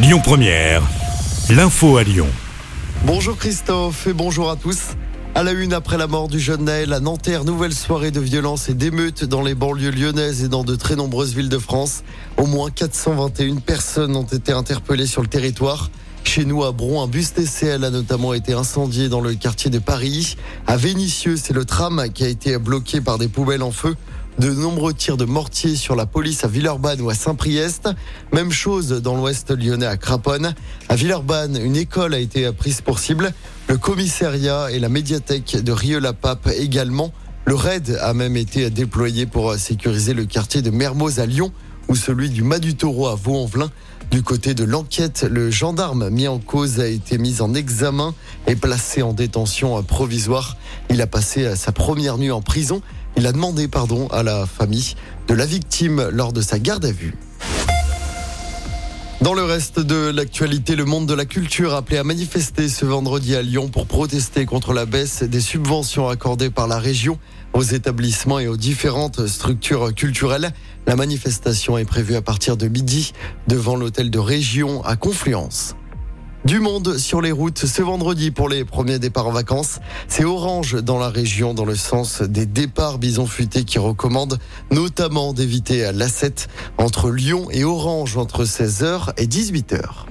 Lyon Première, l'info à Lyon. Bonjour Christophe et bonjour à tous. À la une après la mort du jeune Naël à Nanterre, nouvelle soirée de violence et d'émeutes dans les banlieues lyonnaises et dans de très nombreuses villes de France. Au moins 421 personnes ont été interpellées sur le territoire. Chez nous, à Bron, un bus TCL a notamment été incendié dans le quartier de Paris. À Vénissieux, c'est le tram qui a été bloqué par des poubelles en feu. De nombreux tirs de mortier sur la police à Villeurbanne ou à Saint-Priest. Même chose dans l'ouest lyonnais à Craponne. À Villeurbanne, une école a été prise pour cible. Le commissariat et la médiathèque de Rieux-la-Pape également. Le RAID a même été déployé pour sécuriser le quartier de Mermoz à Lyon ou celui du Mas du Taureau à Vaux-en-Velin. Du côté de l'enquête, le gendarme mis en cause a été mis en examen et placé en détention provisoire. Il a passé sa première nuit en prison. Il a demandé pardon à la famille de la victime lors de sa garde à vue. Dans le reste de l'actualité, le monde de la culture appelé à manifester ce vendredi à Lyon pour protester contre la baisse des subventions accordées par la région aux établissements et aux différentes structures culturelles. La manifestation est prévue à partir de midi devant l'hôtel de région à Confluence. Du monde sur les routes ce vendredi pour les premiers départs en vacances. C'est Orange dans la région dans le sens des départs bison futés qui recommande notamment d'éviter l'A7 entre Lyon et Orange entre 16h et 18h.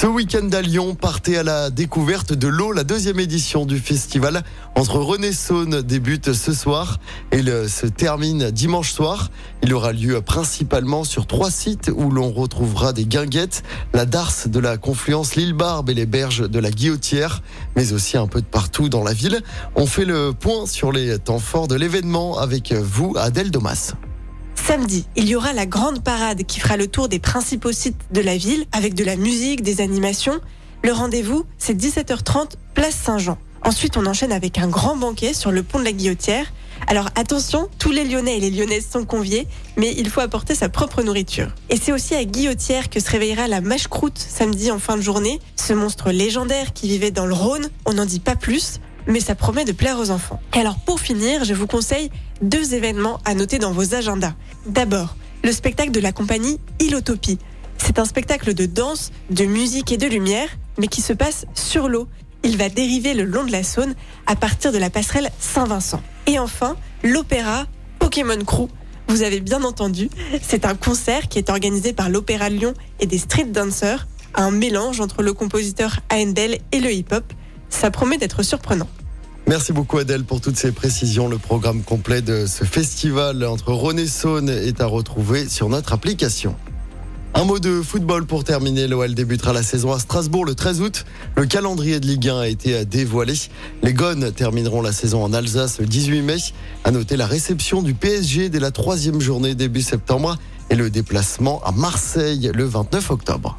Ce week-end à Lyon, partez à la découverte de l'eau. La deuxième édition du festival entre René-Saône débute ce soir et se termine dimanche soir. Il aura lieu principalement sur trois sites où l'on retrouvera des guinguettes, la Darse de la Confluence, l'île Barbe et les berges de la Guillotière, mais aussi un peu de partout dans la ville. On fait le point sur les temps forts de l'événement avec vous, Adèle Domas. Samedi, il y aura la grande parade qui fera le tour des principaux sites de la ville avec de la musique, des animations. Le rendez-vous, c'est 17h30, place Saint-Jean. Ensuite, on enchaîne avec un grand banquet sur le pont de la Guillotière. Alors attention, tous les Lyonnais et les Lyonnaises sont conviés, mais il faut apporter sa propre nourriture. Et c'est aussi à Guillotière que se réveillera la mâche-croûte samedi en fin de journée. Ce monstre légendaire qui vivait dans le Rhône, on n'en dit pas plus mais ça promet de plaire aux enfants. Et alors pour finir, je vous conseille deux événements à noter dans vos agendas. D'abord, le spectacle de la compagnie Ilotopie. C'est un spectacle de danse, de musique et de lumière, mais qui se passe sur l'eau. Il va dériver le long de la Saône à partir de la passerelle Saint-Vincent. Et enfin, l'opéra Pokémon Crew. Vous avez bien entendu, c'est un concert qui est organisé par l'Opéra Lyon et des street dancers, un mélange entre le compositeur Handel et le hip-hop. Ça promet d'être surprenant. Merci beaucoup Adèle pour toutes ces précisions. Le programme complet de ce festival entre Rhône et Saône est à retrouver sur notre application. Un mot de football pour terminer. L'OL débutera la saison à Strasbourg le 13 août. Le calendrier de Ligue 1 a été dévoilé. Les Gones termineront la saison en Alsace le 18 mai. À noter la réception du PSG dès la troisième journée début septembre et le déplacement à Marseille le 29 octobre.